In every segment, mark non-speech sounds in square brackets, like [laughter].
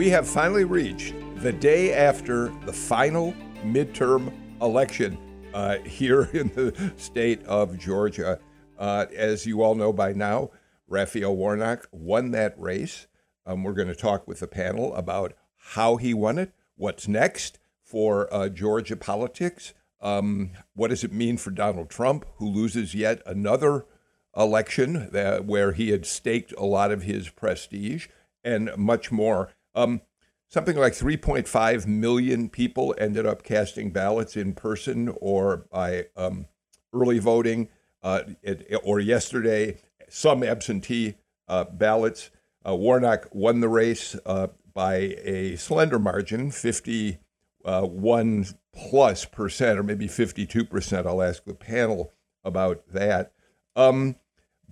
We have finally reached the day after the final midterm election uh, [laughs] here in the state of Georgia. Uh, as you all know by now, Raphael Warnock won that race. Um, we're going to talk with the panel about how he won it, what's next for uh, Georgia politics, um, what does it mean for Donald Trump, who loses yet another election that, where he had staked a lot of his prestige, and much more. Um, something like 3.5 million people ended up casting ballots in person or by um, early voting, uh, it, or yesterday, some absentee uh, ballots. Uh, Warnock won the race uh, by a slender margin, 51 uh, plus percent, or maybe 52 percent. I'll ask the panel about that. Um,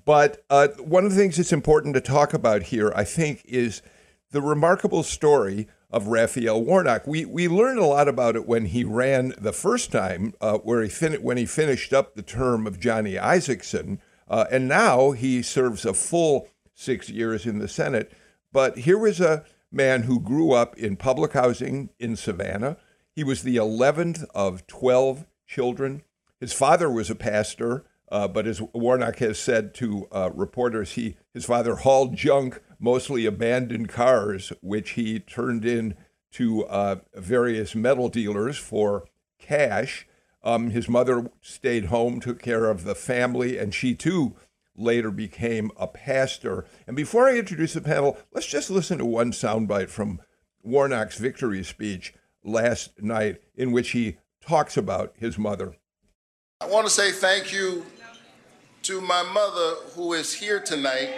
but uh, one of the things that's important to talk about here, I think, is the remarkable story of Raphael Warnock. We we learned a lot about it when he ran the first time, uh, where he fin- when he finished up the term of Johnny Isakson, uh, and now he serves a full six years in the Senate. But here was a man who grew up in public housing in Savannah. He was the 11th of 12 children. His father was a pastor, uh, but as Warnock has said to uh, reporters, he his father hauled junk mostly abandoned cars, which he turned in to uh, various metal dealers for cash. Um, his mother stayed home, took care of the family, and she too later became a pastor. And before I introduce the panel, let's just listen to one soundbite from Warnock's victory speech last night, in which he talks about his mother. I want to say thank you to my mother who is here tonight.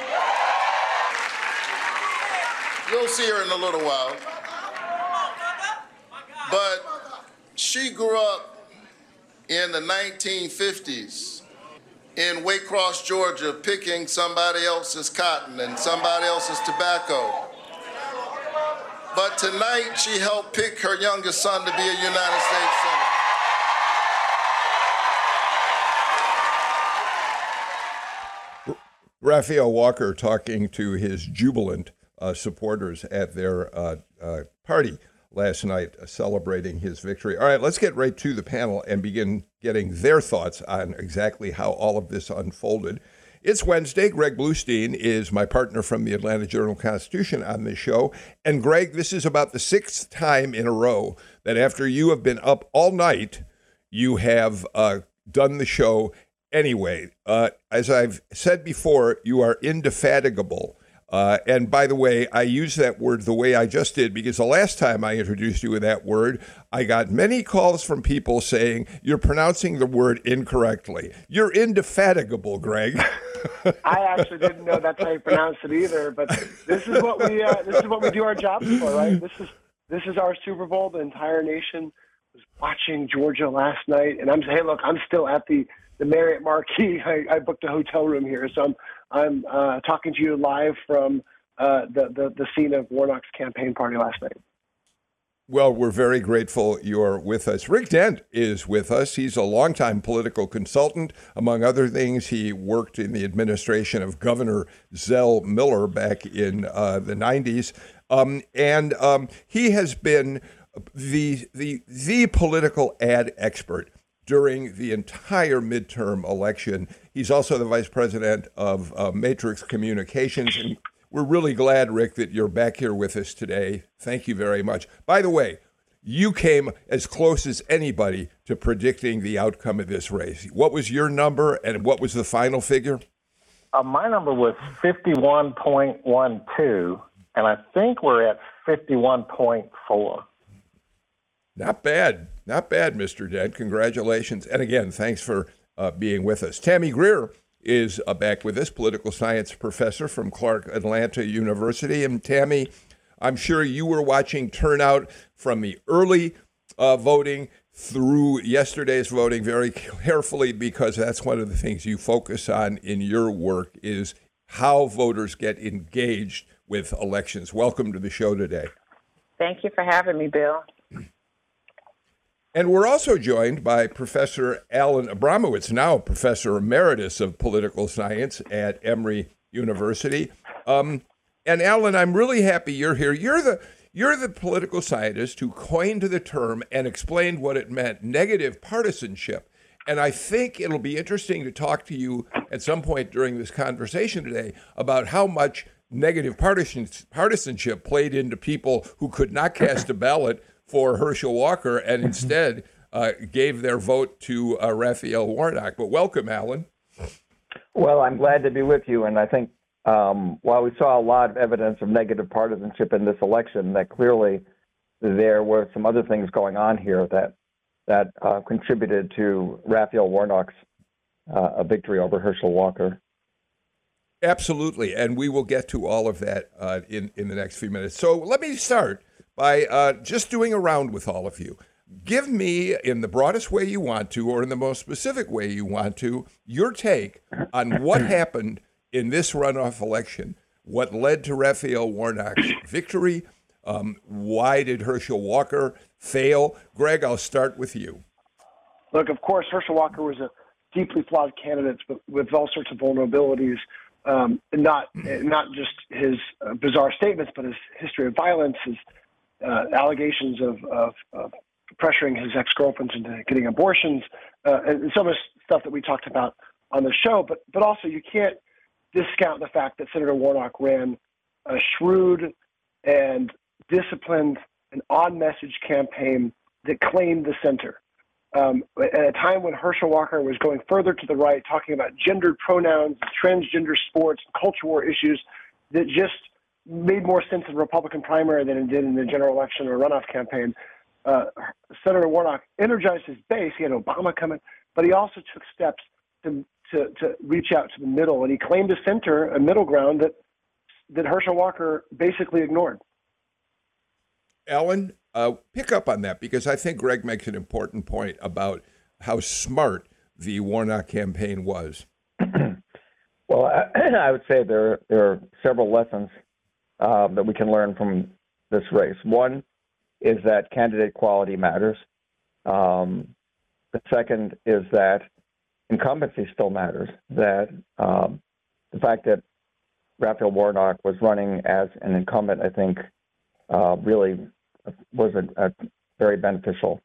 You'll see her in a little while. But she grew up in the 1950s in Waycross, Georgia, picking somebody else's cotton and somebody else's tobacco. But tonight she helped pick her youngest son to be a United States Senator. Raphael Walker talking to his jubilant uh, supporters at their uh, uh, party last night uh, celebrating his victory. All right, let's get right to the panel and begin getting their thoughts on exactly how all of this unfolded. It's Wednesday. Greg Bluestein is my partner from the Atlanta Journal Constitution on this show. And Greg, this is about the sixth time in a row that after you have been up all night, you have uh, done the show anyway. Uh, as I've said before, you are indefatigable uh, and by the way, I use that word the way I just did because the last time I introduced you with that word, I got many calls from people saying you're pronouncing the word incorrectly. You're indefatigable, Greg. [laughs] I actually didn't know that's how you pronounce it either. But this is what we uh, this is what we do our jobs for, right? This is this is our Super Bowl. The entire nation was watching Georgia last night, and I'm hey, look, I'm still at the the Marriott Marquis. [laughs] I, I booked a hotel room here, so I'm I'm uh, talking to you live from uh, the, the, the scene of Warnock's campaign party last night. Well, we're very grateful you're with us. Rick Dent is with us. He's a longtime political consultant. Among other things, he worked in the administration of Governor Zell Miller back in uh, the 90s. Um, and um, he has been the, the, the political ad expert during the entire midterm election. He's also the vice president of uh, Matrix Communications. And we're really glad, Rick, that you're back here with us today. Thank you very much. By the way, you came as close as anybody to predicting the outcome of this race. What was your number and what was the final figure? Uh, my number was 51.12, and I think we're at 51.4. Not bad. Not bad, Mr. Dent. Congratulations. And again, thanks for uh, being with us. Tammy Greer is uh, back with us, political science professor from Clark Atlanta University. And Tammy, I'm sure you were watching turnout from the early uh, voting through yesterday's voting very [laughs] carefully because that's one of the things you focus on in your work is how voters get engaged with elections. Welcome to the show today. Thank you for having me, Bill. And we're also joined by Professor Alan Abramowitz, now Professor Emeritus of Political Science at Emory University. Um, and Alan, I'm really happy you're here. You're the you're the political scientist who coined the term and explained what it meant, negative partisanship. And I think it'll be interesting to talk to you at some point during this conversation today about how much negative partisanship played into people who could not cast a ballot for Herschel Walker and instead uh, gave their vote to uh, Raphael Warnock. But welcome, Alan. Well, I'm glad to be with you. And I think um, while we saw a lot of evidence of negative partisanship in this election, that clearly there were some other things going on here that that uh, contributed to Raphael Warnock's uh, victory over Herschel Walker. Absolutely, and we will get to all of that uh, in in the next few minutes. So let me start by uh, just doing a round with all of you. Give me, in the broadest way you want to, or in the most specific way you want to, your take on what [clears throat] happened in this runoff election. What led to Raphael Warnock's [clears throat] victory? Um, why did Herschel Walker fail? Greg, I'll start with you. Look, of course, Herschel Walker was a deeply flawed candidate with, with all sorts of vulnerabilities um, not not just his uh, bizarre statements, but his history of violence, his uh, allegations of, of, of, pressuring his ex girlfriends into getting abortions, uh, and some of the stuff that we talked about on the show. But but also you can't discount the fact that Senator Warnock ran a shrewd and disciplined and on message campaign that claimed the center um, at a time when Herschel Walker was going further to the right, talking about gendered pronouns, transgender sports, culture war issues that just made more sense in the Republican primary than it did in the general election or runoff campaign. Uh, Senator Warnock energized his base. He had Obama coming, but he also took steps to, to, to reach out to the middle, and he claimed a center, a middle ground that that Herschel Walker basically ignored. Alan, uh, pick up on that because I think Greg makes an important point about how smart the Warnock campaign was. [clears throat] well, I, [clears throat] I, would say there there are several lessons uh, that we can learn from this race. One is that candidate quality matters. Um, the second is that incumbency still matters. That um, the fact that Raphael Warnock was running as an incumbent, I think, uh, really was a, a very beneficial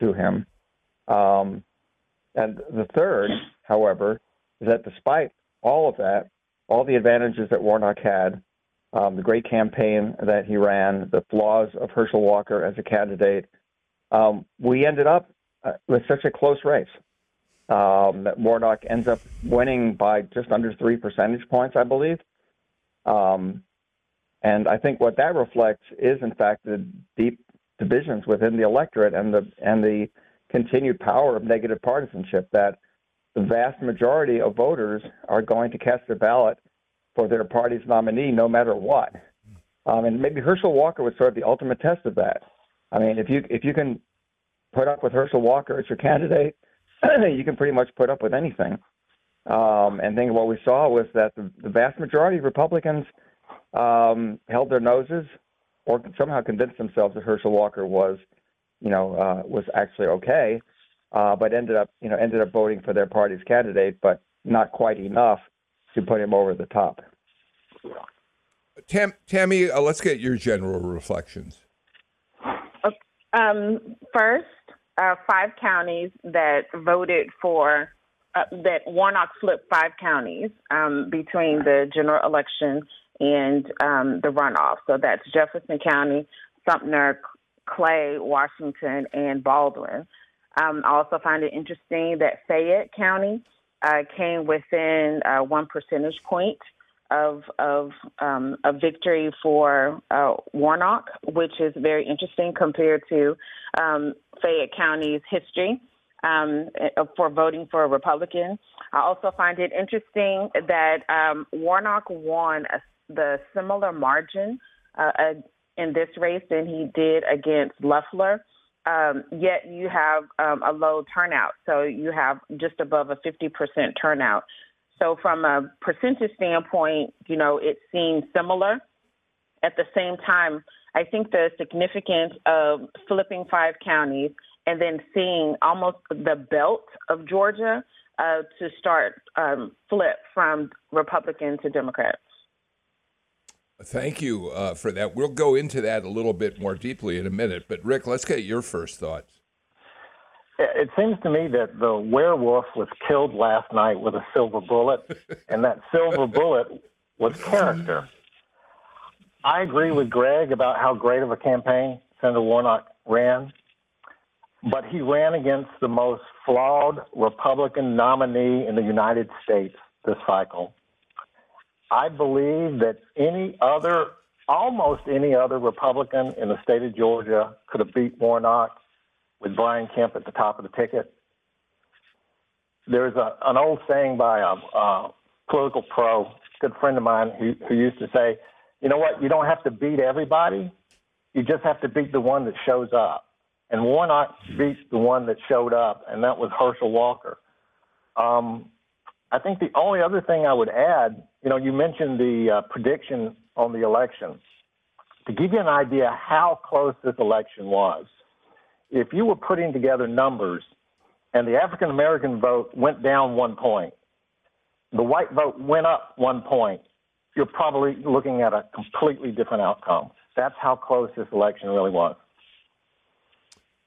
to him. Um, and the third, however, is that despite all of that, all the advantages that Warnock had, um, the great campaign that he ran, the flaws of Herschel Walker as a candidate, um, we ended up uh, with such a close race um, that Warnock ends up winning by just under three percentage points, I believe. Um, and I think what that reflects is, in fact, the deep divisions within the electorate and the and the continued power of negative partisanship. That the vast majority of voters are going to cast their ballot for their party's nominee, no matter what. Um, and maybe Herschel Walker was sort of the ultimate test of that. I mean, if you if you can put up with Herschel Walker as your candidate, [clears throat] you can pretty much put up with anything. Um, and then what we saw was that the, the vast majority of Republicans um, held their noses or somehow convinced themselves that Herschel Walker was, you know, uh, was actually okay, uh, but ended up, you know, ended up voting for their party's candidate, but not quite enough to put him over the top. Tam, Tammy, uh, let's get your general reflections. Um, first, uh, five counties that voted for uh, that Warnock flipped five counties um, between the general election and um, the runoff. So that's Jefferson County, Sumter, Clay, Washington, and Baldwin. Um, I also find it interesting that Fayette County uh, came within uh, one percentage point of of um, a victory for uh, Warnock, which is very interesting compared to um, Fayette County's history. um, for voting for a Republican. I also find it interesting that um, Warnock won a, the similar margin uh, in this race than he did against Loeffler. Um, yet you have um, a low turnout. So you have just above a 50% turnout. So from a percentage standpoint, you know, it seems similar. At the same time, I think the significance of flipping five counties and then seeing almost the belt of Georgia uh, to start um, flip from Republican to Democrat. Thank you uh, for that. We'll go into that a little bit more deeply in a minute. But Rick, let's get your first thoughts. It seems to me that the werewolf was killed last night with a silver bullet, and that silver [laughs] bullet was character. I agree with Greg about how great of a campaign Senator Warnock ran, but he ran against the most flawed Republican nominee in the United States this cycle. I believe that any other, almost any other Republican in the state of Georgia could have beat Warnock with Brian Kemp at the top of the ticket. There's a, an old saying by a, a political pro, good friend of mine, who, who used to say, you know what, you don't have to beat everybody, you just have to beat the one that shows up. And Warnock beat the one that showed up, and that was Herschel Walker. Um, I think the only other thing I would add, you know, you mentioned the uh, prediction on the election. To give you an idea how close this election was, if you were putting together numbers and the African American vote went down one point, the white vote went up one point, you're probably looking at a completely different outcome. That's how close this election really was.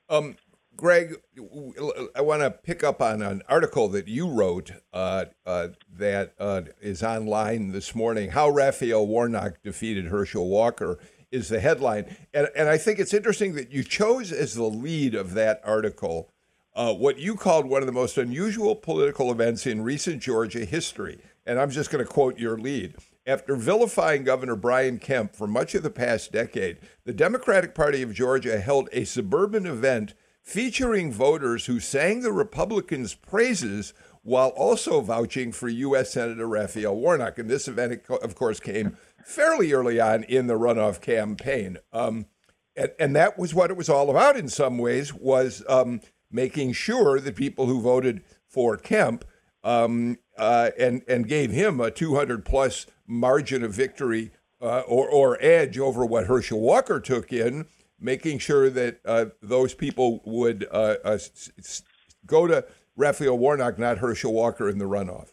Um, Greg, I want to pick up on an article that you wrote uh, uh, that uh, is online this morning. How Raphael Warnock defeated Herschel Walker is the headline, and and I think it's interesting that you chose as the lead of that article uh, what you called one of the most unusual political events in recent Georgia history. And I'm just going to quote your lead. After vilifying Governor Brian Kemp for much of the past decade, the Democratic Party of Georgia held a suburban event featuring voters who sang the Republicans' praises while also vouching for U.S. Senator Raphael Warnock. And this event, of course, came fairly early on in the runoff campaign. Um, and, and, that was what it was all about in some ways, was um, making sure that people who voted for Kemp um, uh, and, and gave him a 200 plus margin of victory uh, or, or edge over what Herschel Walker took in making sure that uh, those people would uh, uh, go to Raphael Warnock, not Herschel Walker, in the runoff.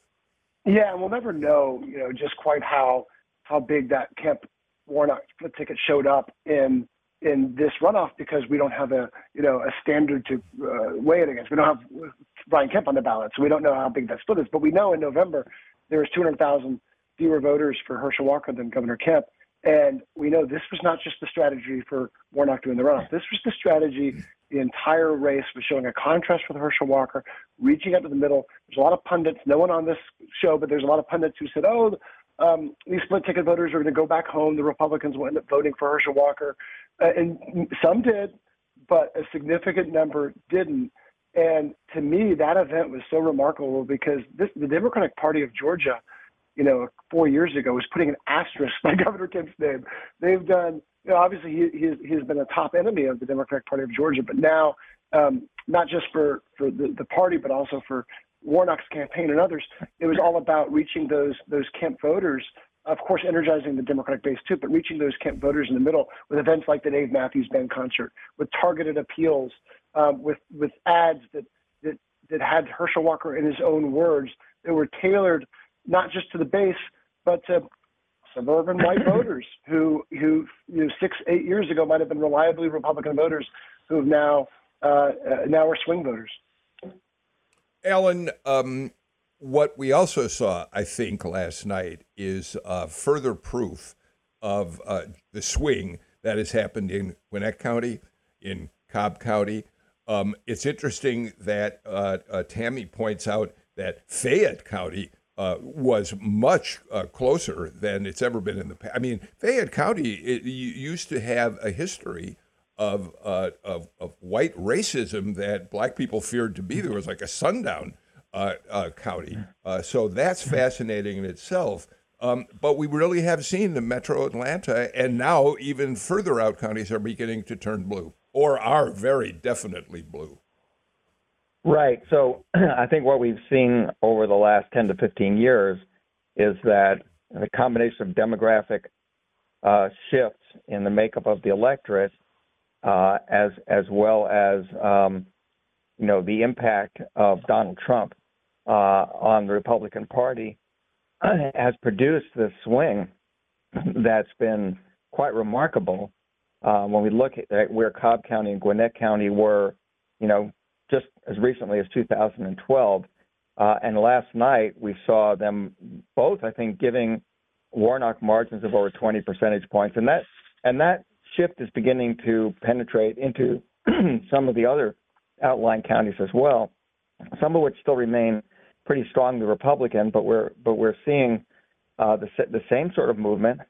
Yeah, we'll never know, you know, just quite how how big that Kemp Warnock split ticket showed up in in this runoff because we don't have a you know a standard to uh, weigh it against. We don't have Brian Kemp on the ballot, so we don't know how big that split is. But we know in November there was 200,000 fewer voters for Herschel Walker than Governor Kemp, and we know this was not just the strategy for Warnock doing the runoff. This was the strategy. The entire race was showing a contrast with Herschel Walker, reaching out to the middle. There's a lot of pundits, no one on this show, but there's a lot of pundits who said, oh, um, these split ticket voters are going to go back home. The Republicans will end up voting for Herschel Walker. Uh, and some did, but a significant number didn't. And to me, that event was so remarkable because this, the Democratic Party of Georgia – you know, four years ago was putting an asterisk [laughs] by Governor Kemp's name. They've done, you know, obviously he, he's, he's been a top enemy of the Democratic Party of Georgia, but now, um, not just for, for the, the party, but also for Warnock's campaign and others, it was all about reaching those, those Kemp voters, of course, energizing the Democratic base too, but reaching those Kemp voters in the middle with events like the Dave Matthews Band concert, with targeted appeals, um, with, with ads that, that, that had Herschel Walker in his own words that were tailored – not just to the base, but to suburban white [coughs] voters who, who you know, six, eight years ago might have been reliably Republican voters who have now uh, uh, now are swing voters. Alan, um, what we also saw, I think, last night is uh, further proof of uh, the swing that has happened in Gwinnett County, in Cobb County. Um, it's interesting that uh, uh, Tammy points out that Fayette County uh, was much uh, closer than it's ever been in the past. I mean, Fayette County it, used to have a history of, uh, of, of white racism that black people feared to be there. Was like a sundown uh, uh, county. So that's fascinating in itself. Um, but we really have seen the metro Atlanta and now even further out counties are beginning to turn blue or are very definitely blue. Right. So [clears throat] I think what we've seen over the last 10 to 15 years is that the combination of demographic uh, shifts in the makeup of the electorate, uh, as as well as um, you know the impact of Donald Trump uh, on the Republican Party, [clears throat] has produced this swing that's been quite remarkable. Uh, when we look at where Cobb County and Gwinnett County were, you know, just as recently as 2012, uh, and last night we saw them both, I think, giving Warnock margins of over 20 percentage points, and that and that shift is beginning to penetrate into [clears throat] some of the other outlying counties as well. Some of which still remain pretty strongly Republican, but we're but we're seeing uh, the the same sort of movement,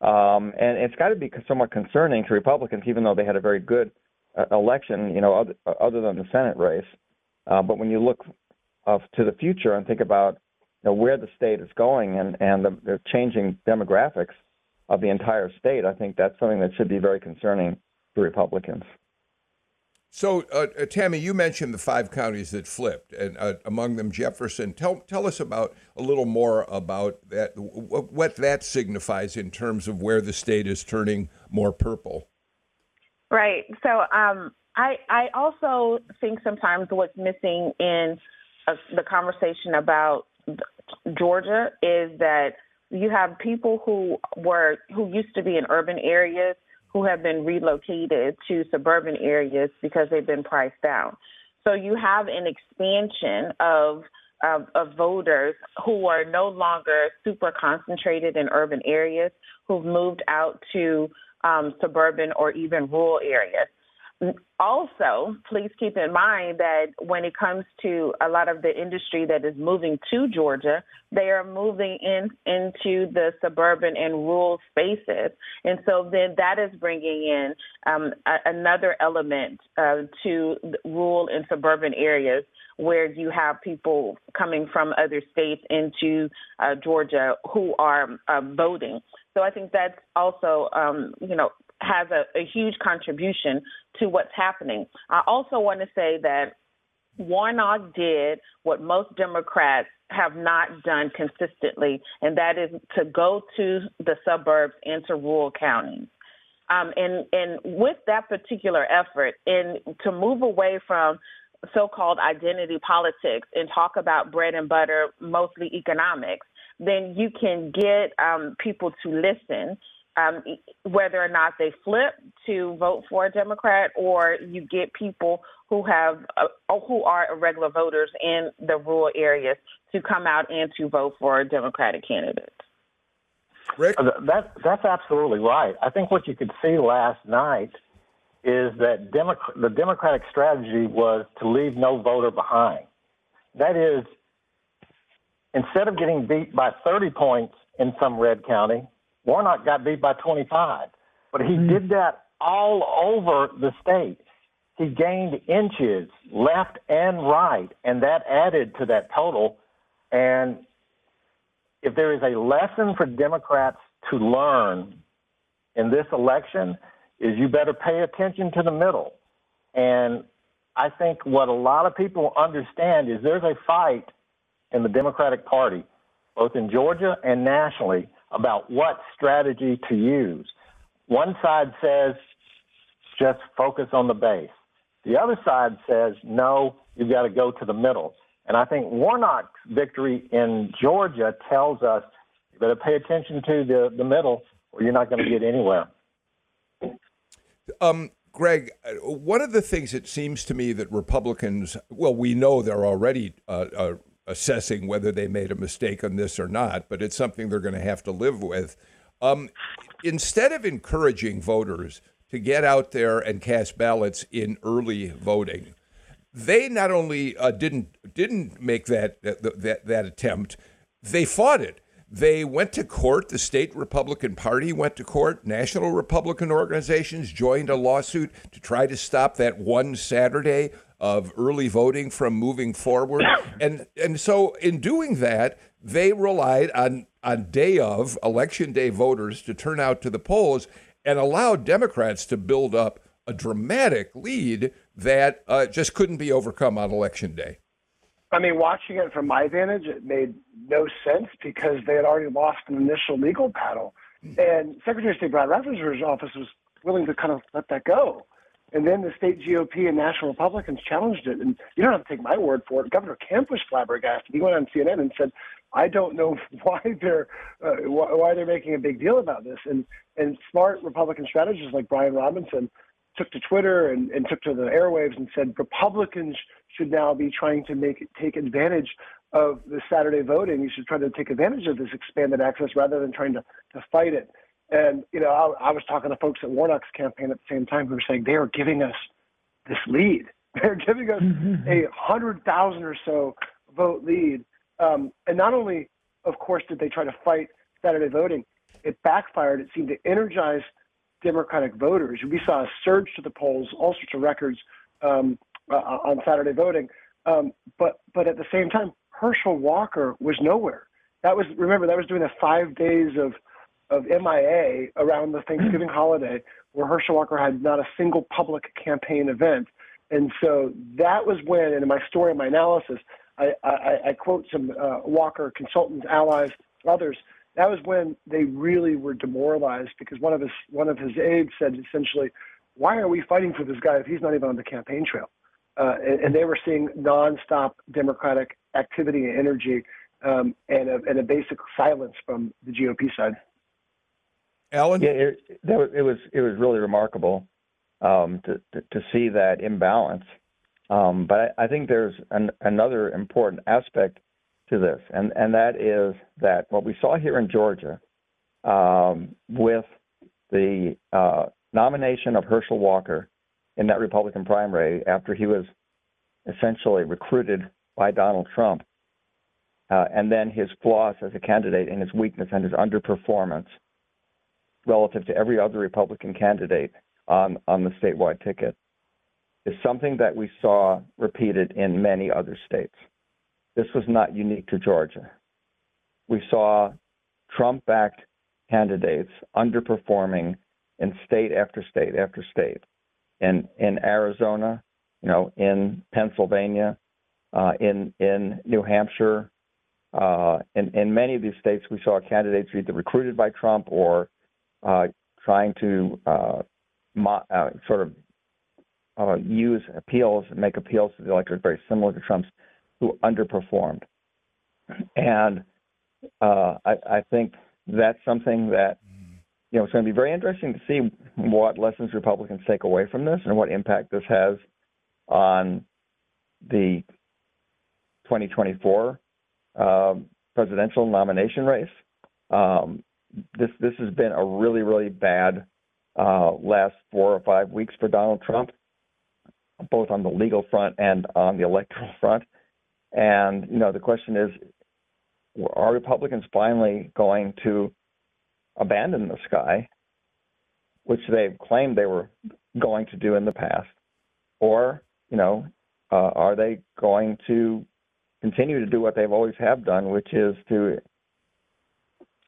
um, and it's got to be somewhat concerning to Republicans, even though they had a very good election, you know, other, other than the Senate race. Uh, but when you look uh, to the future and think about you know, where the state is going and and the, the changing demographics of the entire state, I think that's something that should be very concerning to Republicans. So, uh, uh, Tammy, you mentioned the five counties that flipped, and uh, among them Jefferson. Tell tell us about a little more about that. What that signifies in terms of where the state is turning more purple. Right. So, um, I I also think sometimes what's missing in uh, the conversation about Georgia is that you have people who were who used to be in urban areas who have been relocated to suburban areas because they've been priced down. So you have an expansion of, of, of voters who are no longer super concentrated in urban areas, who've moved out to um, suburban or even rural areas. Also, please keep in mind that when it comes to a lot of the industry that is moving to Georgia, they are moving in into the suburban and rural spaces, and so then that is bringing in um, a, another element uh, to rural and suburban areas where you have people coming from other states into uh, Georgia who are uh, voting. So I think that's also, um, you know, has a, a huge contribution to what's happening. I also want to say that Warnock did what most Democrats have not done consistently, and that is to go to the suburbs and to rural counties. Um, and and with that particular effort, and to move away from so-called identity politics and talk about bread and butter, mostly economics, then you can get um, people to listen um, whether or not they flip to vote for a Democrat, or you get people who have uh, who are irregular voters in the rural areas to come out and to vote for a Democratic candidate. Rick, uh, that that's absolutely right. I think what you could see last night is that Demo- the Democratic strategy was to leave no voter behind. That is, instead of getting beat by 30 points in some red county, Warnock got beat by 25, but he mm-hmm. did that all over the state. He gained inches left and right, and that added to that total. And if there is a lesson for Democrats to learn in this election, is you better pay attention to the middle. And I think what a lot of people understand is there's a fight in the Democratic Party, both in Georgia and nationally, about what strategy to use. One side says just focus on the base. The other side says no, you've got to go to the middle. And I think Warnock's victory in Georgia tells us you better pay attention to the, the middle or you're not going to get anywhere. Um, Greg, one of the things it seems to me that Republicans, well, we know they're already uh, uh, assessing whether they made a mistake on this or not, but it's something they're going to have to live with. Um, instead of encouraging voters to get out there and cast ballots in early voting, they not only uh, didn't didn't make that, that that that attempt, they fought it. they went to court. The state Republican Party went to court. National Republican organizations joined a lawsuit to try to stop that one Saturday of early voting from moving forward. [coughs] And and so in doing that, they relied on on day of election day voters to turn out to the polls and allowed Democrats to build up a dramatic lead that uh, just couldn't be overcome on election day. I mean, watching it from my vantage, it made no sense because they had already lost an initial legal battle. And Secretary of State Brad Raffensperger's office was willing to kind of let that go. And then the state GOP and national Republicans challenged it. And you don't have to take my word for it. Governor Kemp was flabbergasted. He went on CNN and said, I don't know [laughs] why they're uh, why they're making a big deal about this. And and smart Republican strategists like Brian Robinson took to Twitter and, and took to the airwaves and said Republicans should now be trying to make take advantage of the Saturday voting. You should try to take advantage of this expanded access rather than trying to, to fight it. And you know, I, I was talking to folks at Warnock's campaign at the same time who were saying they are giving us this lead. [laughs] They're giving us a hundred thousand or so vote lead. Um, and not only, of course, did they try to fight Saturday voting, it backfired. It seemed to energize Democratic voters. We saw a surge to the polls, all sorts of records um, uh, on Saturday voting. Um, but but at the same time, Herschel Walker was nowhere. That was remember that was during the five days of of MIA around the Thanksgiving [clears throat] holiday, where Herschel Walker had not a single public campaign event. And so that was when, and in my story, and my analysis, I, I, I quote some uh, Walker consultants, allies, others that was when they really were demoralized because one of his one of his aides said essentially, "Why are we fighting for this guy if he's not even on the campaign trail?" Uh, and, and, they were seeing nonstop Democratic activity and energy, um, and, a, and a basic silence from the GOP side. Alan, yeah, it, that was, it was it was really remarkable um, to, to, to see that imbalance. Um, but I, I, think there's an, another important aspect to this, and, and that is that what we saw here in Georgia um, with the uh, nomination of Herschel Walker in that Republican primary after he was essentially recruited by Donald Trump, uh, and then his flaws as a candidate and his weakness and his underperformance relative to every other Republican candidate on, on the statewide ticket is something that we saw repeated in many other states. This was not unique to Georgia. We saw Trump backed candidates underperforming in state after state after state. In, in Arizona, you know, in Pennsylvania, uh, in, in New Hampshire, uh, in, in many of these states, we saw candidates either recruited by Trump or uh, trying to uh, mo- uh, sort of uh, use appeals and make appeals to the electorate very similar to Trump's who underperformed. And uh, I, I, think that's something that you know it's going to be very interesting to see what lessons Republicans take away from this and what impact this has on the 2024 uh, presidential nomination race. Um, this this has been a really really bad uh, last four or five weeks for Donald Trump, both on the legal front and on the electoral [laughs] front. And you know, the question is, are Republicans finally going to abandon the sky, which they've claimed they were going to do in the past, or you know, uh, are they going to continue to do what they've always have done, which is to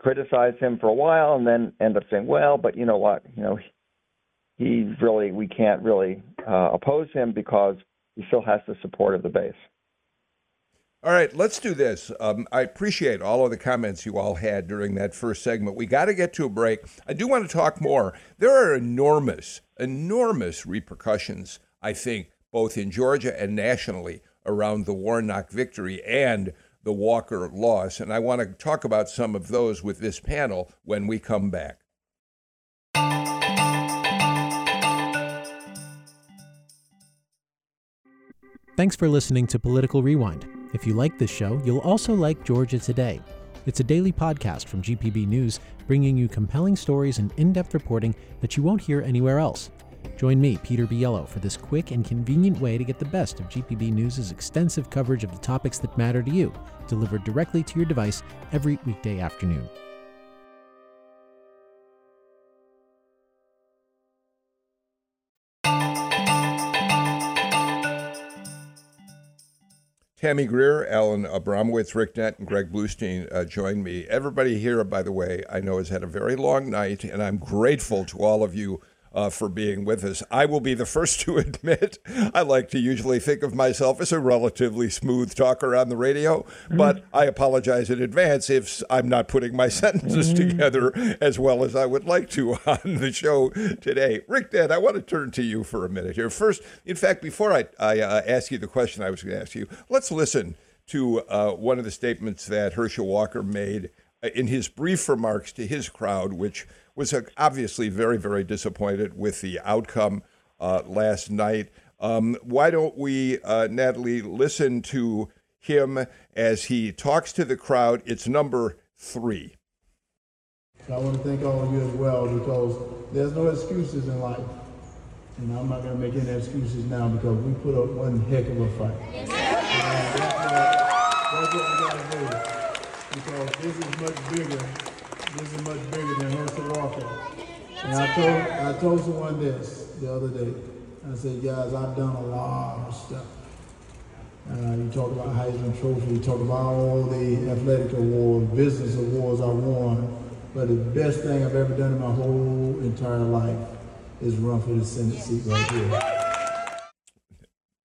criticize him for a while and then end up saying, well, but you know what, you know, he's really we can't really uh, oppose him because he still has the support of the base. All right, let's do this. Um, I appreciate all of the comments you all had during that first segment. We got to get to a break. I do want to talk more. There are enormous, enormous repercussions, I think, both in Georgia and nationally around the Warnock victory and the Walker loss. And I want to talk about some of those with this panel when we come back. Thanks for listening to Political Rewind. If you like this show, you'll also like Georgia Today. It's a daily podcast from GPB News, bringing you compelling stories and in depth reporting that you won't hear anywhere else. Join me, Peter Biello, for this quick and convenient way to get the best of GPB News' extensive coverage of the topics that matter to you, delivered directly to your device every weekday afternoon. Tammy Greer, Alan Abramowitz, Rick Dent, and Greg Bluestein uh, joined me. Everybody here, by the way, I know has had a very long night, and I'm grateful to all of you uh, for being with us. I will be the first to [laughs] admit I like to usually think of myself as a relatively smooth talker on the radio, mm-hmm. but I apologize in advance if I'm not putting my [laughs] sentences mm-hmm. together as well as I would like to [laughs] on the show today. Rick Dent, I want to turn to you for a minute here. First, in fact, before I, I uh, ask you the question I was going to ask you, let's listen to uh, one of the statements that Herschel Walker made uh, in his brief remarks to his crowd, which was uh, obviously very, very disappointed with the outcome uh, last night. Um, why don't we, uh, Natalie, listen to him as he talks to the crowd? It's number three. I want to thank all of you as well because there's no excuses in life. And I'm not going to make any excuses now because we put up one heck of a fight. Yes. That's, what, that's what we got to do because this is much bigger. This is much bigger than Herschel Walker. And I told I told someone this the other day. I said, guys, I've done a lot of stuff. Uh, you talk about Heisman Trophy, you talk about all the athletic awards, business awards I won. But the best thing I've ever done in my whole entire life is run for the Senate seat right here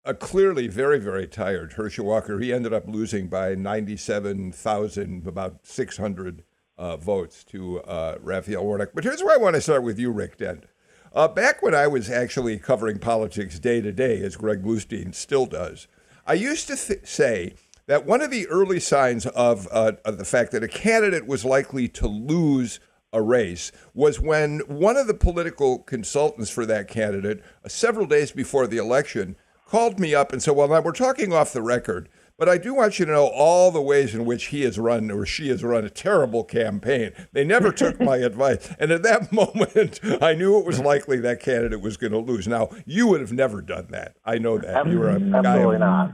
a clearly very, very tired Herschel Walker. He ended up losing by 97,000, about 600 uh, votes to uh, Raphael Warnock. But here's where I want to start with you, Rick Dent. Uh, back when I was actually covering politics day to day, as Greg Bluestein still does, I used to th- say that one of the early signs of, uh, of the fact that a candidate was likely to lose a race was when one of the political consultants for that candidate, uh, several days before the election, called me up and said, Well, now we're talking off the record, but I do want you to know all the ways in which he has run or she has run a terrible campaign. They never took [laughs] my advice. And at that [laughs] moment, I knew it was likely that candidate was going to lose. Now, you would have never done that. I know that. Absolutely, you were a absolutely not.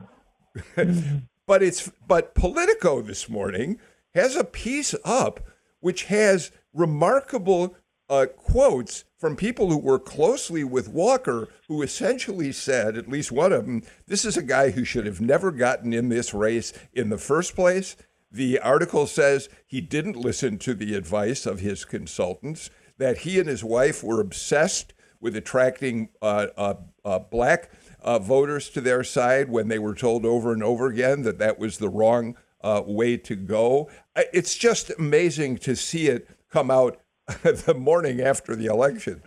[laughs] but it's but Politico this morning has a piece up which has remarkable uh, quotes from people who work closely with Walker, who essentially said, at least one of them, this is a guy who should have never gotten in this race in the first place. The article says he didn't listen to the advice of his consultants, that he and his wife were obsessed with attracting uh, uh, uh black uh, voters to their side when they were told over and over again that that was the wrong uh, way to go. It's just amazing to see it come out [laughs] the morning after the election.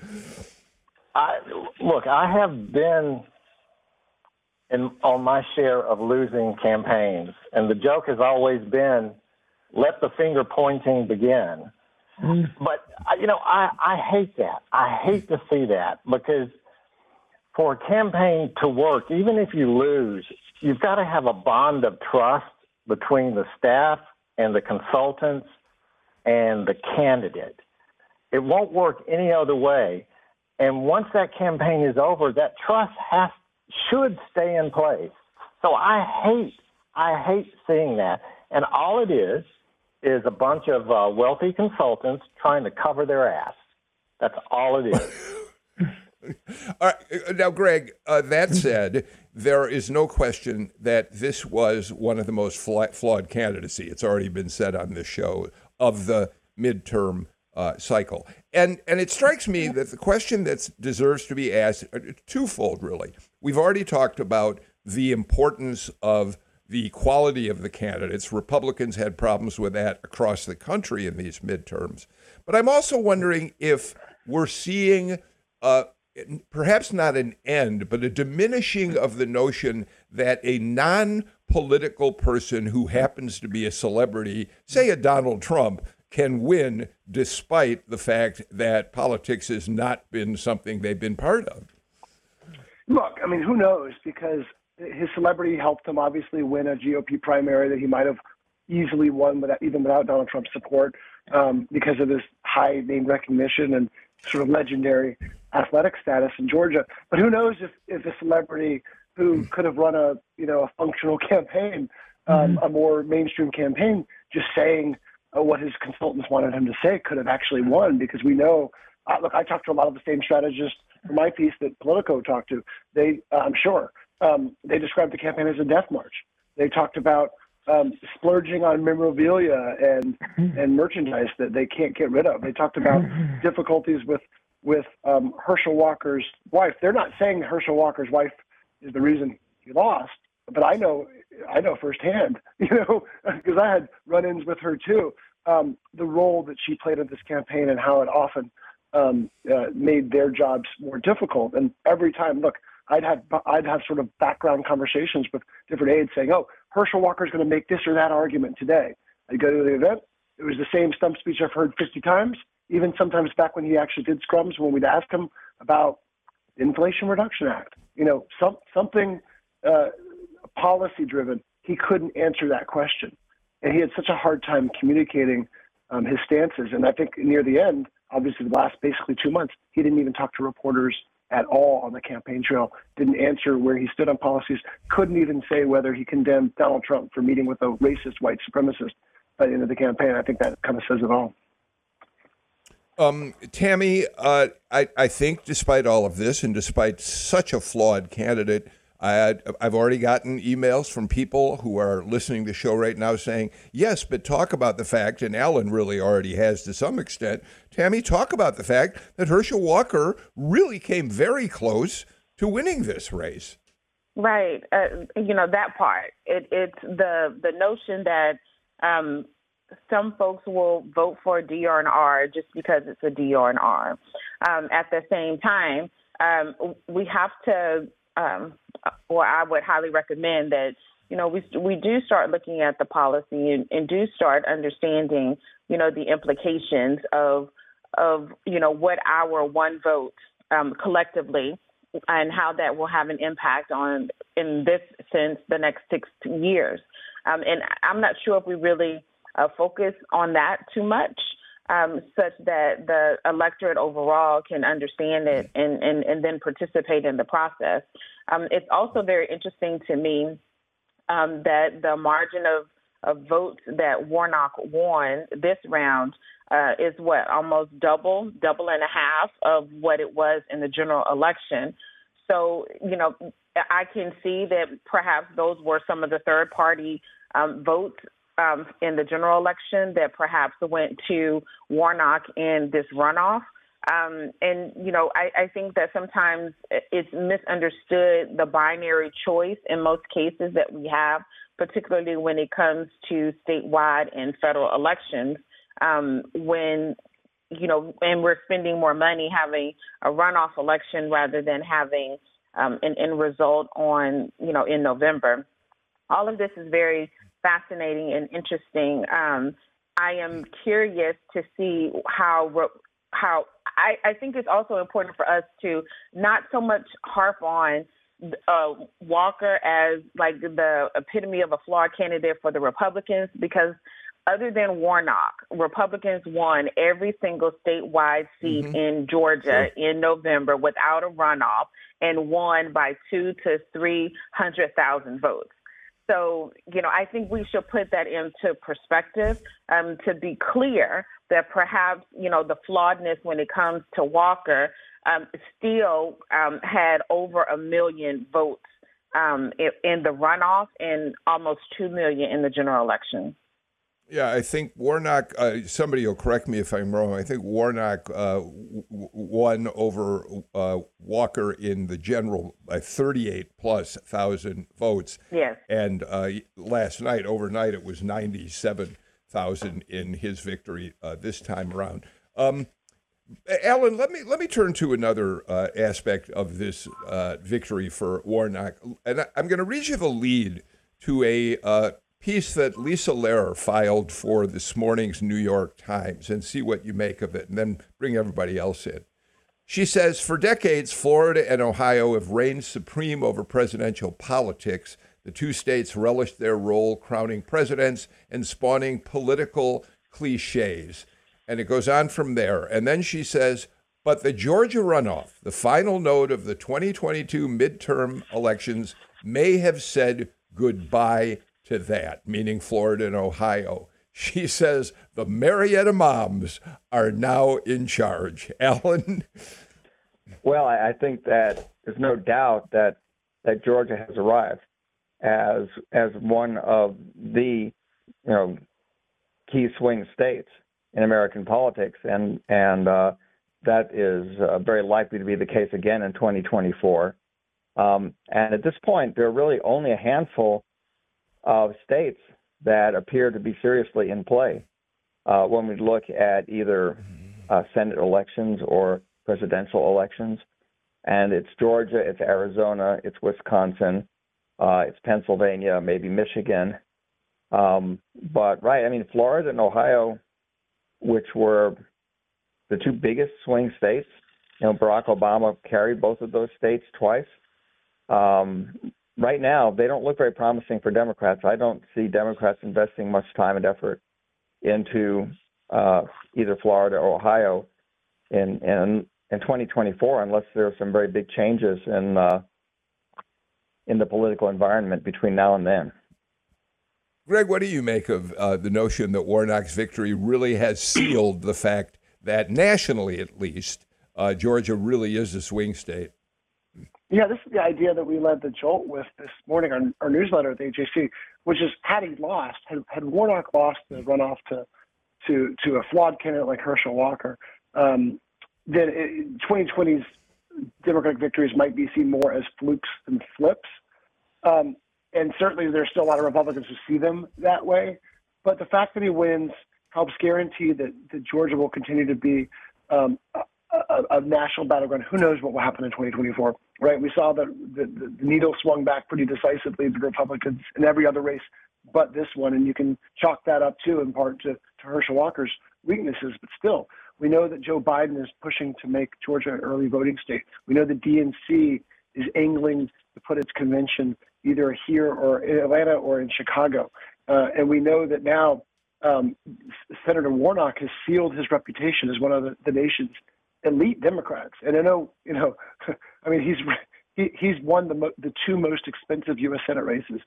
I, look, I have been in, on my share of losing campaigns, and the joke has always been, "Let the finger pointing begin." Mm. But you know, I, I hate that. I hate to see that because for a campaign to work, even if you lose, you've got to have a bond of trust between the staff and the consultants and the candidate. It won't work any other way. And once that campaign is over, that trust has should stay in place. So I hate I hate seeing that. And all it is is a bunch of uh, wealthy consultants trying to cover their ass. That's all it is. [laughs] all right. Now, Greg, uh, that said, there is no question that this was one of the most flawed candidacy. It's already been said on this show of the midterm uh, cycle. And and it strikes me that the question that deserves to be asked uh, twofold really. We've already talked about the importance of the quality of the candidates. Republicans had problems with that across the country in these midterms. But I'm also wondering if we're seeing uh, perhaps not an end, but a diminishing of the notion that a non political person who happens to be a celebrity, say a Donald Trump, can win despite the fact that politics has not been something they've been part of? Look, I mean, who knows? Because his celebrity helped him obviously win a GOP primary that he might have easily won without even without Donald Trump's support. um, because of his high name recognition and sort of legendary athletic status in Georgia. But who knows if, if a celebrity who could have run a you know a functional [laughs] campaign, um, mm-hmm. a more mainstream campaign, just saying what his consultants wanted him to say could have actually won because we know. Uh, look, I talked to a lot of the same strategists for my piece that Politico talked to. They, uh, I'm sure, um, they described the campaign as a death march. They talked about um, splurging on memorabilia and [laughs] and merchandise that they can't get rid of. They talked about [laughs] difficulties with with um, Herschel Walker's wife. They're not saying Herschel Walker's wife is the reason he lost, but I know I know firsthand, [laughs] you know, because I had run-ins with her too. Um, the role that she played in this campaign and how it often um, uh, made their jobs more difficult. And every time, look, I'd have I'd have sort of background conversations with different aides saying, "Oh, Herschel Walker's going to make this or that argument today." I'd go to the event. It was the same stump speech I've heard 50 times. Even sometimes back when he actually did scrums, when we'd ask him about Inflation Reduction Act, you know, some something uh, policy driven, he couldn't answer that question, and he had such a hard time communicating um, his stances. And I think near the end, obviously the last basically two months, he didn't even talk to reporters at all on the campaign trail, didn't answer where he stood on policies, couldn't even say whether he condemned Donald Trump for meeting with a racist white supremacist by the end of the campaign. I think that kind of says it all. Um, Tammy, uh, I, I think despite all of this and despite such a flawed candidate, I, I've already gotten emails from people who are listening to the show right now saying, yes, but talk about the fact, and Alan really already has to some extent. Tammy, talk about the fact that Herschel Walker really came very close to winning this race. Right. Uh, you know, that part. It, it's the, the notion that um, some folks will vote for a D or an R just because it's a D or an R. Um, at the same time, um, we have to um, or I would highly recommend that you know we we do start looking at the policy and, and do start understanding you know the implications of of you know what our one vote um, collectively and how that will have an impact on in this sense the next six years. Um, and I'm not sure if we really uh, focus on that too much um, such that the electorate overall can understand it and, and, and then participate in the process. Um, it's also very interesting to me um, that the margin of, of votes that Warnock won this round uh, is what almost double, double and a half of what it was in the general election. So, you know, I can see that perhaps those were some of the third party um, votes um, in the general election that perhaps went to Warnock in this runoff. Um, and, you know, I, I think that sometimes it's misunderstood the binary choice in most cases that we have, particularly when it comes to statewide and federal elections. Um, when, you know, and we're spending more money having a runoff election rather than having um, an end result on, you know, in November. All of this is very fascinating and interesting. Um, I am curious to see how how I, I think it's also important for us to not so much harp on uh, Walker as like the epitome of a flawed candidate for the Republicans because other than Warnock, Republicans won every single statewide seat mm-hmm. in Georgia in November without a runoff and won by two to three hundred thousand votes. So, you know, I think we should put that into perspective um, to be clear that perhaps, you know, the flawedness when it comes to Walker um, still um, had over a million votes um, in the runoff and almost 2 million in the general election. Yeah, I think Warnock. Uh, somebody will correct me if I'm wrong. I think Warnock uh, w- won over uh, Walker in the general by 38 plus thousand votes. Yes. And uh, last night, overnight, it was 97 thousand in his victory uh, this time around. Um, Alan, let me let me turn to another uh, aspect of this victory for Warnock, and I, am going to read you the lead to a piece that Lisa Lerer filed for this morning's New York Times and see what you make of it, and then bring everybody else in. She says For decades, Florida and Ohio have reigned supreme over presidential politics. The two states relished their role crowning presidents and spawning political cliches. And it goes on from there. And then she says, but the Georgia runoff, the final node of the 2022 midterm elections, may have said goodbye to that, meaning Florida and Ohio. She says the Marietta moms are now in charge. [laughs] Alan? Well, I think that there's no doubt that, that Georgia has arrived as as one of the you know key swing states in American politics, and and uh, that is uh, very likely to be the case again in 2024. Um, and at this point, there are really only a handful of states that appear to be seriously in play uh, when we look at either uh, Senate elections or presidential elections. And it's Georgia, it's Arizona, it's Wisconsin, uh, it's Pennsylvania, maybe Michigan. Um, but right, I mean, Florida and Ohio, which were the two biggest swing states, you know, Barack Obama carried both of those states twice. Um, right now, they don't look very promising for Democrats. I don't see Democrats investing much time and effort into uh, either Florida or Ohio in in in 2024, unless there are some very big changes in uh, in the political environment between now and then. Greg, what do you make of uh, the notion that Warnock's victory really has sealed the fact that nationally, at least, uh, Georgia really is a swing state? Yeah, this is the idea that we led the jolt with this morning on our newsletter at the AJC, which is had he lost, had, had Warnock lost the runoff to to to a flawed candidate like Herschel Walker, um, then it, 2020's Democratic victories might be seen more as flukes than flips. Um, and certainly there's still a lot of Republicans who see them that way. But the fact that he wins helps guarantee that, that Georgia will continue to be um, a, a, national battleground. Who knows what will happen in 2024, right? We saw that the, the, needle swung back pretty decisively the Republicans in every other race but this one, and you can chalk that up too in part to, to Herschel Walker's weaknesses. But still, we know that Joe Biden is pushing to make Georgia an early voting state. We know the DNC is angling to put its convention either here or in Atlanta or in Chicago. Uh, and we know that now um, Senator Warnock has sealed his reputation as one of the, the nation's elite Democrats. And I know, you know, [laughs] I mean, he's he, he's won the mo- the two most expensive U.S. Senate races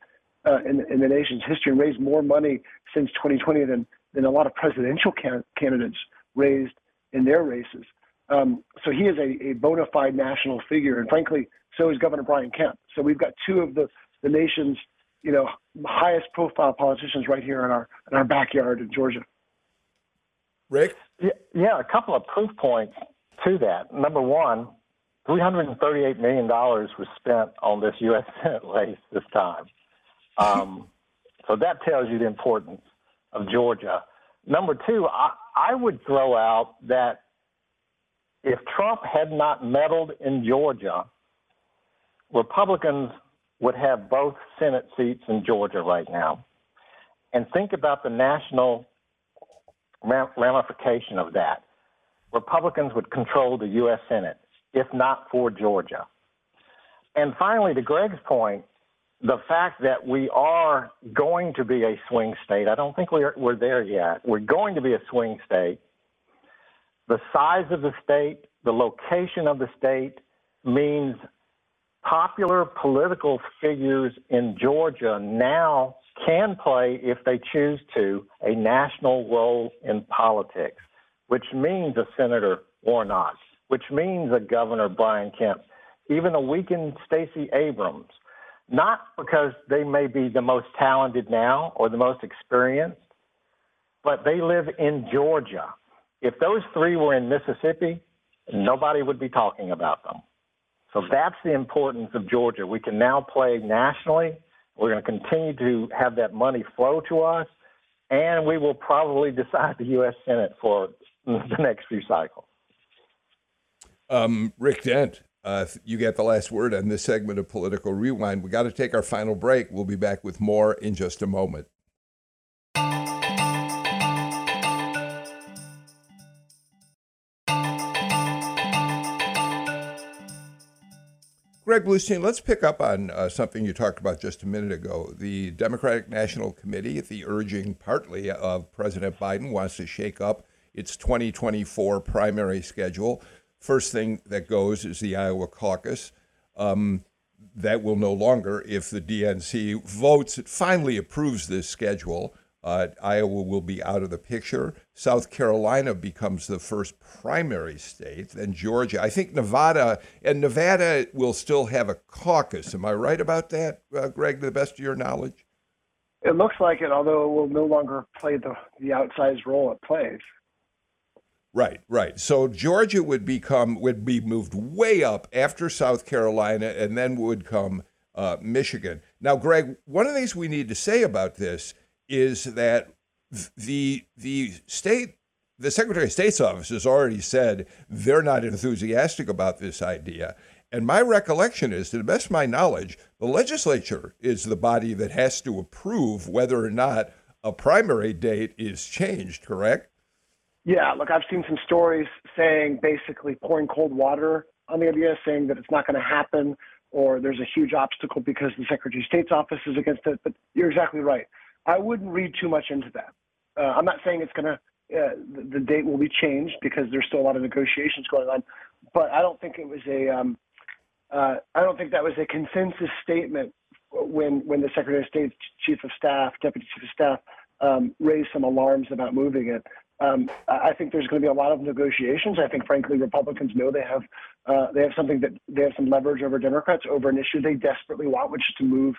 uh, in, in the nation's history and raised more money since 2020 than than a lot of presidential can- candidates raised in their races. Um, so he is a, a bona fide national figure, and frankly, so is Governor Brian Kemp. So we've got two of the the nation's you know highest profile politicians right here in our in our backyard in Georgia. Rick, yeah, yeah, a couple of proof points to that. Number one, three hundred and thirty-eight million dollars was spent on this U.S. [laughs] Senate race this time. Um, so that tells you the importance of Georgia. Number two, I, I would throw out that if Trump had not meddled in Georgia, Republicans would have both Senate seats in Georgia right now. And think about the national ramification of that. Republicans would control the U.S. Senate, if not for Georgia. And finally, to Greg's point, the fact that we are going to be a swing state, I don't think we're, we're there yet. We're going to be a swing state. The size of the state, the location of the state means popular political figures in Georgia now can play, if they choose to, a national role in politics, which means a Senator Warnock, which means a Governor Brian Kemp, even a weakened Stacey Abrams, not because they may be the most talented now or the most experienced, but they live in Georgia. If those three were in Mississippi, nobody would be talking about them. So that's the importance of Georgia. We can now play nationally. We're going to continue to have that money flow to us, and we will probably decide the U.S. Senate for [laughs] the next few cycles. Um, Rick Dent, uh, you get the last word on this segment of Political Rewind. We got to take our final break. We'll be back with more in just a moment. Greg Bluestein, let's pick up on uh, something you talked about just a minute ago. The Democratic National Committee, at the urging partly of President Biden, wants to shake up its 2024 primary schedule. First thing that goes is the Iowa caucus. Um, that will no longer, if the DNC votes, it finally approves this schedule. Uh, Iowa will be out of the picture. South Carolina becomes the first primary state. Then Georgia. I think Nevada and Nevada will still have a caucus. Am I right about that, uh, Greg? To the best of your knowledge. It looks like it, although it will no longer play the the outsized role it plays. Right, right. So Georgia would become would be moved way up after South Carolina, and then would come uh, Michigan. Now, Greg, one of the things we need to say about this is that the the state the Secretary of State's office has already said they're not enthusiastic about this idea. And my recollection is, to the best of my knowledge, the legislature is the body that has to approve whether or not a primary date is changed, correct? Yeah, look, I've seen some stories saying basically pouring cold water on the idea, saying that it's not going to happen or there's a huge obstacle because the Secretary of State's office is against it. But you're exactly right. I wouldn't read too much into that. Uh, I'm not saying it's going to, uh, the, the, date will be changed because there's still a lot of negotiations going on, but I don't think it was a, um, uh, I don't think that was a consensus statement when when the Secretary of State's Chief of Staff, Deputy Chief of Staff, um, raised some alarms about moving it. Um, I think there's going to be a lot of negotiations. I think, frankly, Republicans know they have uh, they have something that they have some leverage over Democrats over an issue they desperately want, which is to move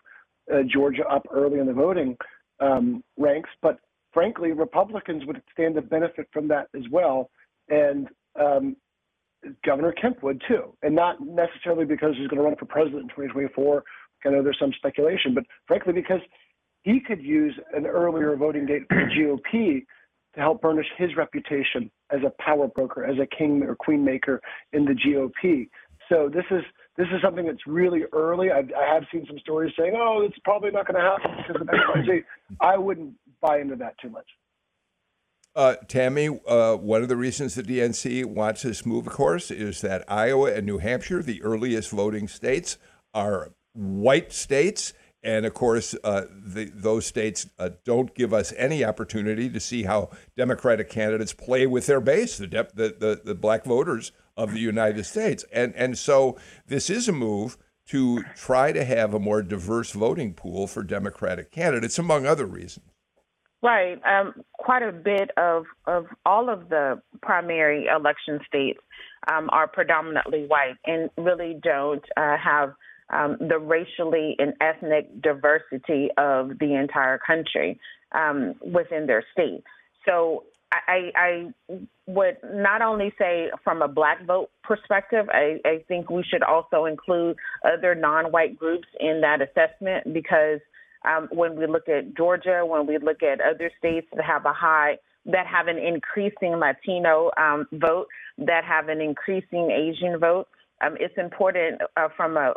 uh, Georgia up early in the voting um, ranks. But frankly, Republicans would stand to benefit from that as well, and um, Governor Kemp would too, and not necessarily because he's going to run for president in 2024. I know there's some speculation, but frankly, because he could use an earlier voting date for the GOP to help burnish his reputation as a power broker, as a king or queen maker in the GOP. So this is this is something that's really early. I, I have seen some stories saying, "Oh, it's probably not going to happen because of X, Y, Z." I wouldn't buy into that too much. Uh, Tammy, uh, one of the reasons the DNC wants this move, of course, is that Iowa and New Hampshire, the earliest voting states, are white states. And of course, uh, the, those states uh, don't give us any opportunity to see how Democratic candidates play with their base, the, de- the, the, the black voters of the United States. And, and so this is a move to try to have a more diverse voting pool for Democratic candidates, among other reasons. Right. Um, quite a bit of, of all of the primary election states um, are predominantly white and really don't uh, have um, the racially and ethnic diversity of the entire country um, within their state. So I, I would not only say from a black vote perspective, I, I think we should also include other non white groups in that assessment because um, when we look at Georgia, when we look at other states that have a high, that have an increasing Latino um, vote, that have an increasing Asian vote, um, it's important uh, from a,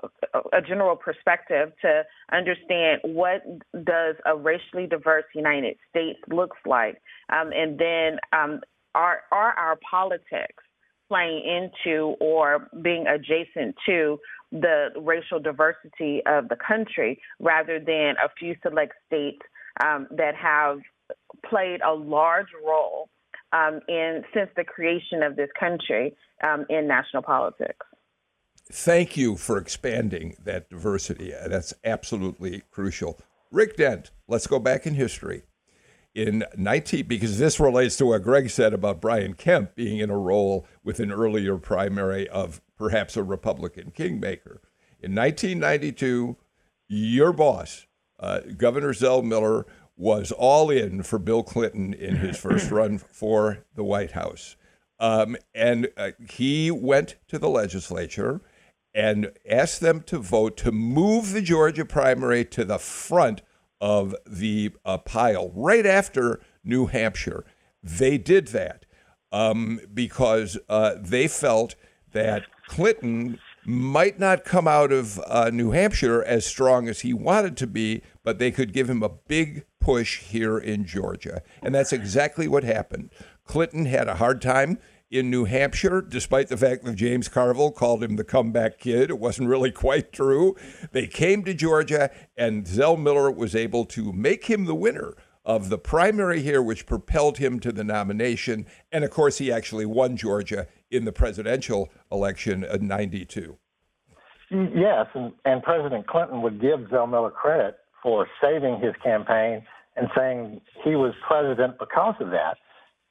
a, general perspective to understand what does a racially diverse United States looks like, um, and then um, are are our politics playing into or being adjacent to the racial diversity of the country rather than a few select states um, that have played a large role um, in since the creation of this country um, in national politics. Thank you for expanding that diversity. That's absolutely crucial. Rick Dent, let's go back in history. In 19, because this relates to what Greg said about Brian Kemp being in a role with an earlier primary of perhaps a Republican kingmaker. In 1992, your boss, uh, Governor Zell Miller, was all in for Bill Clinton in his first [clears throat] run for the White House. Um, and uh, he went to the legislature and asked them to vote to move the Georgia primary to the front of the uh, pile right after New Hampshire. They did that um, because uh, they felt that Clinton might not come out of uh, New Hampshire as strong as he wanted to be, but they could give him a big push here in Georgia. And that's exactly what happened. Clinton had a hard time in New Hampshire, despite the fact that James Carville called him the comeback kid. It wasn't really [laughs] quite true. They came to Georgia, and Zell Miller was able to make him the winner of the primary here, which propelled him to the nomination. And of course, he actually won Georgia in the presidential election in 92. Yes, and, and President Clinton would give Zell Miller credit for saving his campaign and saying he was president because of that.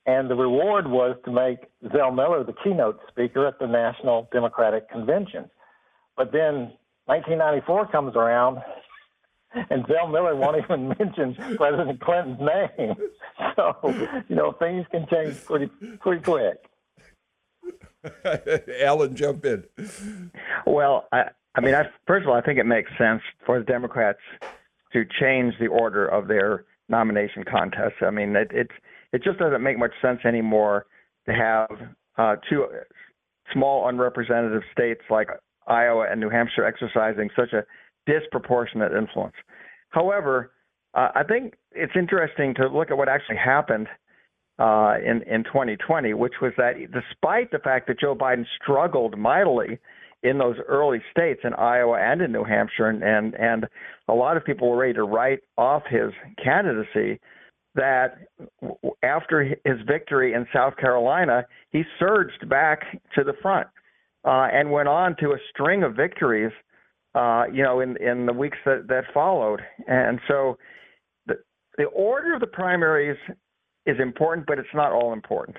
And the reward was to make Zell Miller the keynote speaker at the National Democratic Convention. But then 1994 comes around, [laughs] and Zell Miller won't even [laughs] mention President Clinton's name. [laughs] So, you know, things can change pretty pretty quick. Alan, jump in. Well, I, I mean, I, first of all, I think it makes sense for the Democrats to change the order of their nomination contests. I mean, it it, it just doesn't make much sense anymore to have uh, two small unrepresentative states like Iowa and New Hampshire exercising such a disproportionate influence. However, uh, I think it's interesting to look at what actually happened uh, in in 2020, which was that despite the fact that Joe Biden struggled mightily in those early states in Iowa and in New Hampshire, and and, and a lot of people were ready to write off his candidacy. That after his victory in South Carolina, he surged back to the front uh, and went on to a string of victories, uh, you know, in in the weeks that that followed. And so, the the order of the primaries is important, but it's not all important.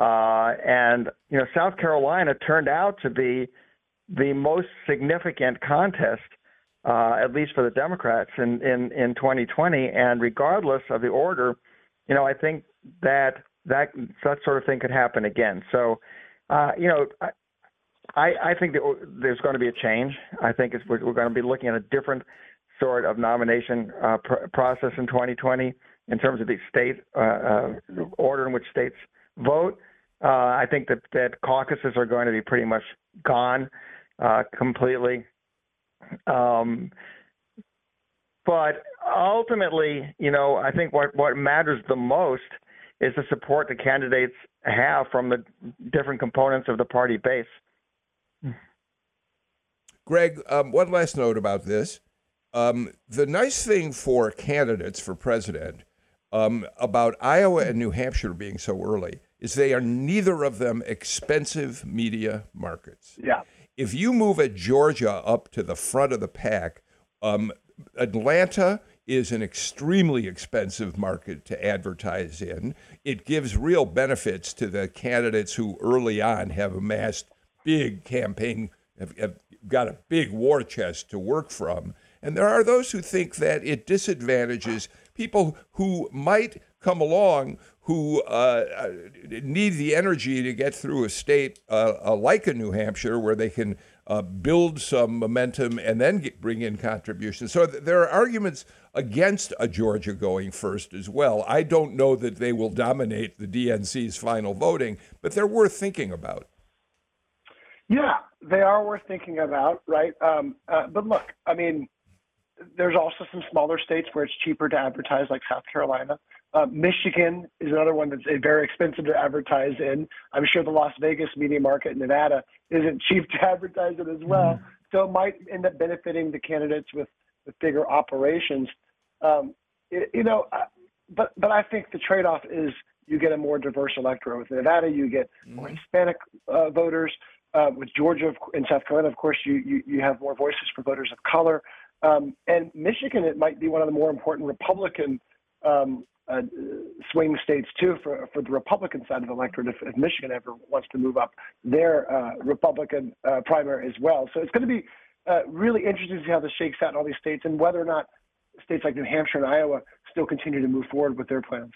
Uh, and you know, South Carolina turned out to be the most significant contest, uh, at least for the Democrats in, in, in 2020. And regardless of the order, you know, I think that that that sort of thing could happen again. So, uh, you know, I, I think that there's going to be a change. I think we're, going to be looking at a different sort of nomination uh, pr- process in 2020 in terms of the state uh, uh, order in which states vote. Uh, I think that, that caucuses are going to be pretty much gone completely. Um, but ultimately, you know, I think what, what matters the most is the support the candidates have from the different components of the party base. Greg, um, one last note about this. Um, the nice thing for candidates for president um, about Iowa and New Hampshire being so early is they are neither of them expensive media markets. Yeah. If you move a Georgia up to the front of the pack, um, Atlanta is an extremely expensive market to advertise in. It gives real benefits to the candidates who early on have amassed big campaign, have, have got a big war chest to work from. And there are those who think that it disadvantages people who might come along who uh, need the energy to get through a state uh, uh, like a New Hampshire where they can uh, build some momentum and then get, bring in contributions. So th- there are arguments against a Georgia going first as well. I don't know that they will dominate the DNC's final voting, but they're worth thinking about. Yeah, they are worth thinking about, right? Um, uh, but look, I mean, there's also some smaller states where it's cheaper to advertise, like South Carolina. Uh, Michigan is another one that's very expensive to advertise in. I'm sure the Las Vegas media market in Nevada isn't cheap to [laughs] advertise in as well. Mm-hmm. So it might end up benefiting the candidates with, with bigger operations. Um, it, you know, but but I think the trade-off is you get a more diverse electorate. With Nevada, you get more mm-hmm. Hispanic uh, voters. Uh, with Georgia and South Carolina, of course, you, you, you have more voices for voters of color. Um, and Michigan, it might be one of the more important Republican um, uh, swing states too for for the Republican side of the electorate. If, if Michigan ever wants to move up their uh, Republican uh, primary as well, so it's going to be uh, really interesting to see how this shakes out in all these states and whether or not states like New Hampshire and Iowa still continue to move forward with their plans.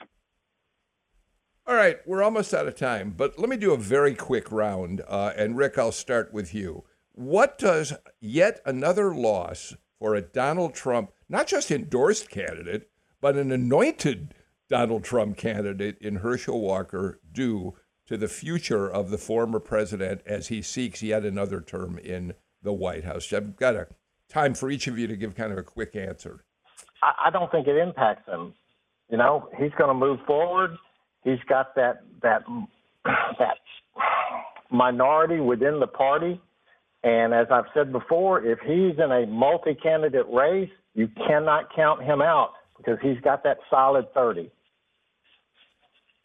All right, we're almost out of time, but let me do a very quick round. Uh, and Rick, I'll start with you. What does yet another loss for a Donald Trump, not just endorsed candidate, but an anointed Donald Trump candidate in Herschel Walker do to the future of the former president as he seeks yet another term in the White House? I've got a time for each of you to give kind of a quick answer. I don't think it impacts him. You know, he's going to move forward. He's got that that [clears throat] that minority within the party and as I've said before, if he's in a multi candidate race, you cannot count him out because he's got that solid 30.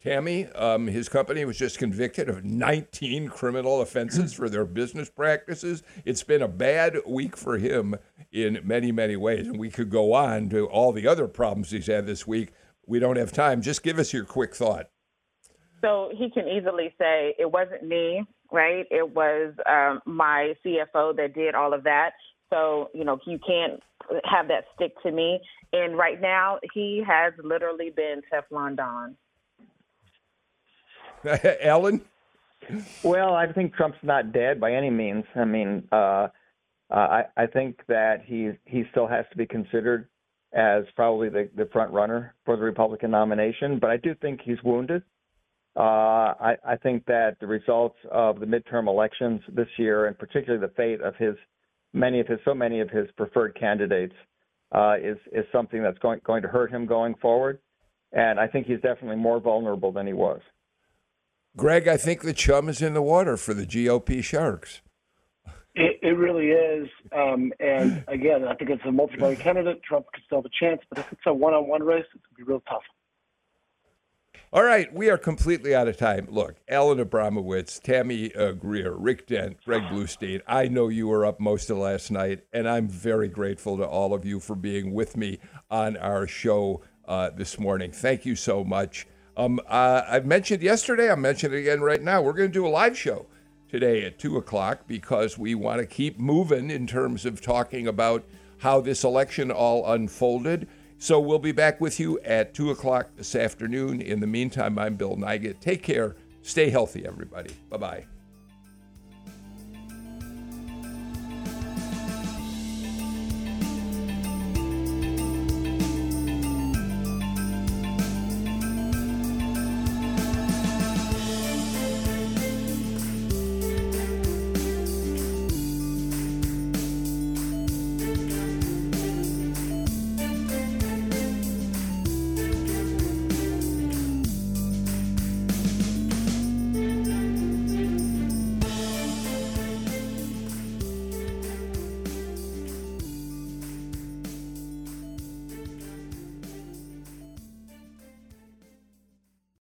Tammy, um, his company was just convicted of 19 criminal offenses for their business practices. It's been a bad week for him in many, many ways. And we could go on to all the other problems he's had this week. We don't have time. Just give us your quick thought. So he can easily say, it wasn't me, right? It was um, my CFO that did all of that. So, you know, you can't have that stick to me. And right now, he has literally been Teflon Don. [laughs] Alan? Well, I think Trump's not dead by any means. I mean, uh, uh, I, I think that he he still has to be considered as probably the, the front runner for the Republican nomination, but I do think he's wounded. Uh, I, I think that the results of the midterm elections this year, and particularly the fate of his many of his so many of his preferred candidates, uh, is is something that's going going to hurt him going forward. And I think he's definitely more vulnerable than he was. Greg, I think the chum is in the water for the GOP Sharks. It, it really is. Um, and again, I think it's a multi-party candidate. Trump could still have a chance, but if it's a one-on-one race, it's going to be real tough. All right, we are completely out of time. Look, Alan Abramowitz, Tammy uh, Greer, Rick Dent, Greg Bluestein, I know you were up most of last night, and I'm very grateful to all of you for being with me on our show uh, this morning. Thank you so much. Um, uh, I've mentioned yesterday, I'm mentioning it again right now. We're going to do a live show today at 2 o'clock because we want to keep moving in terms of talking about how this election all unfolded. So we'll be back with you at 2 o'clock this afternoon. In the meantime, I'm Bill Nigut. Take care. Stay healthy, everybody. Bye bye.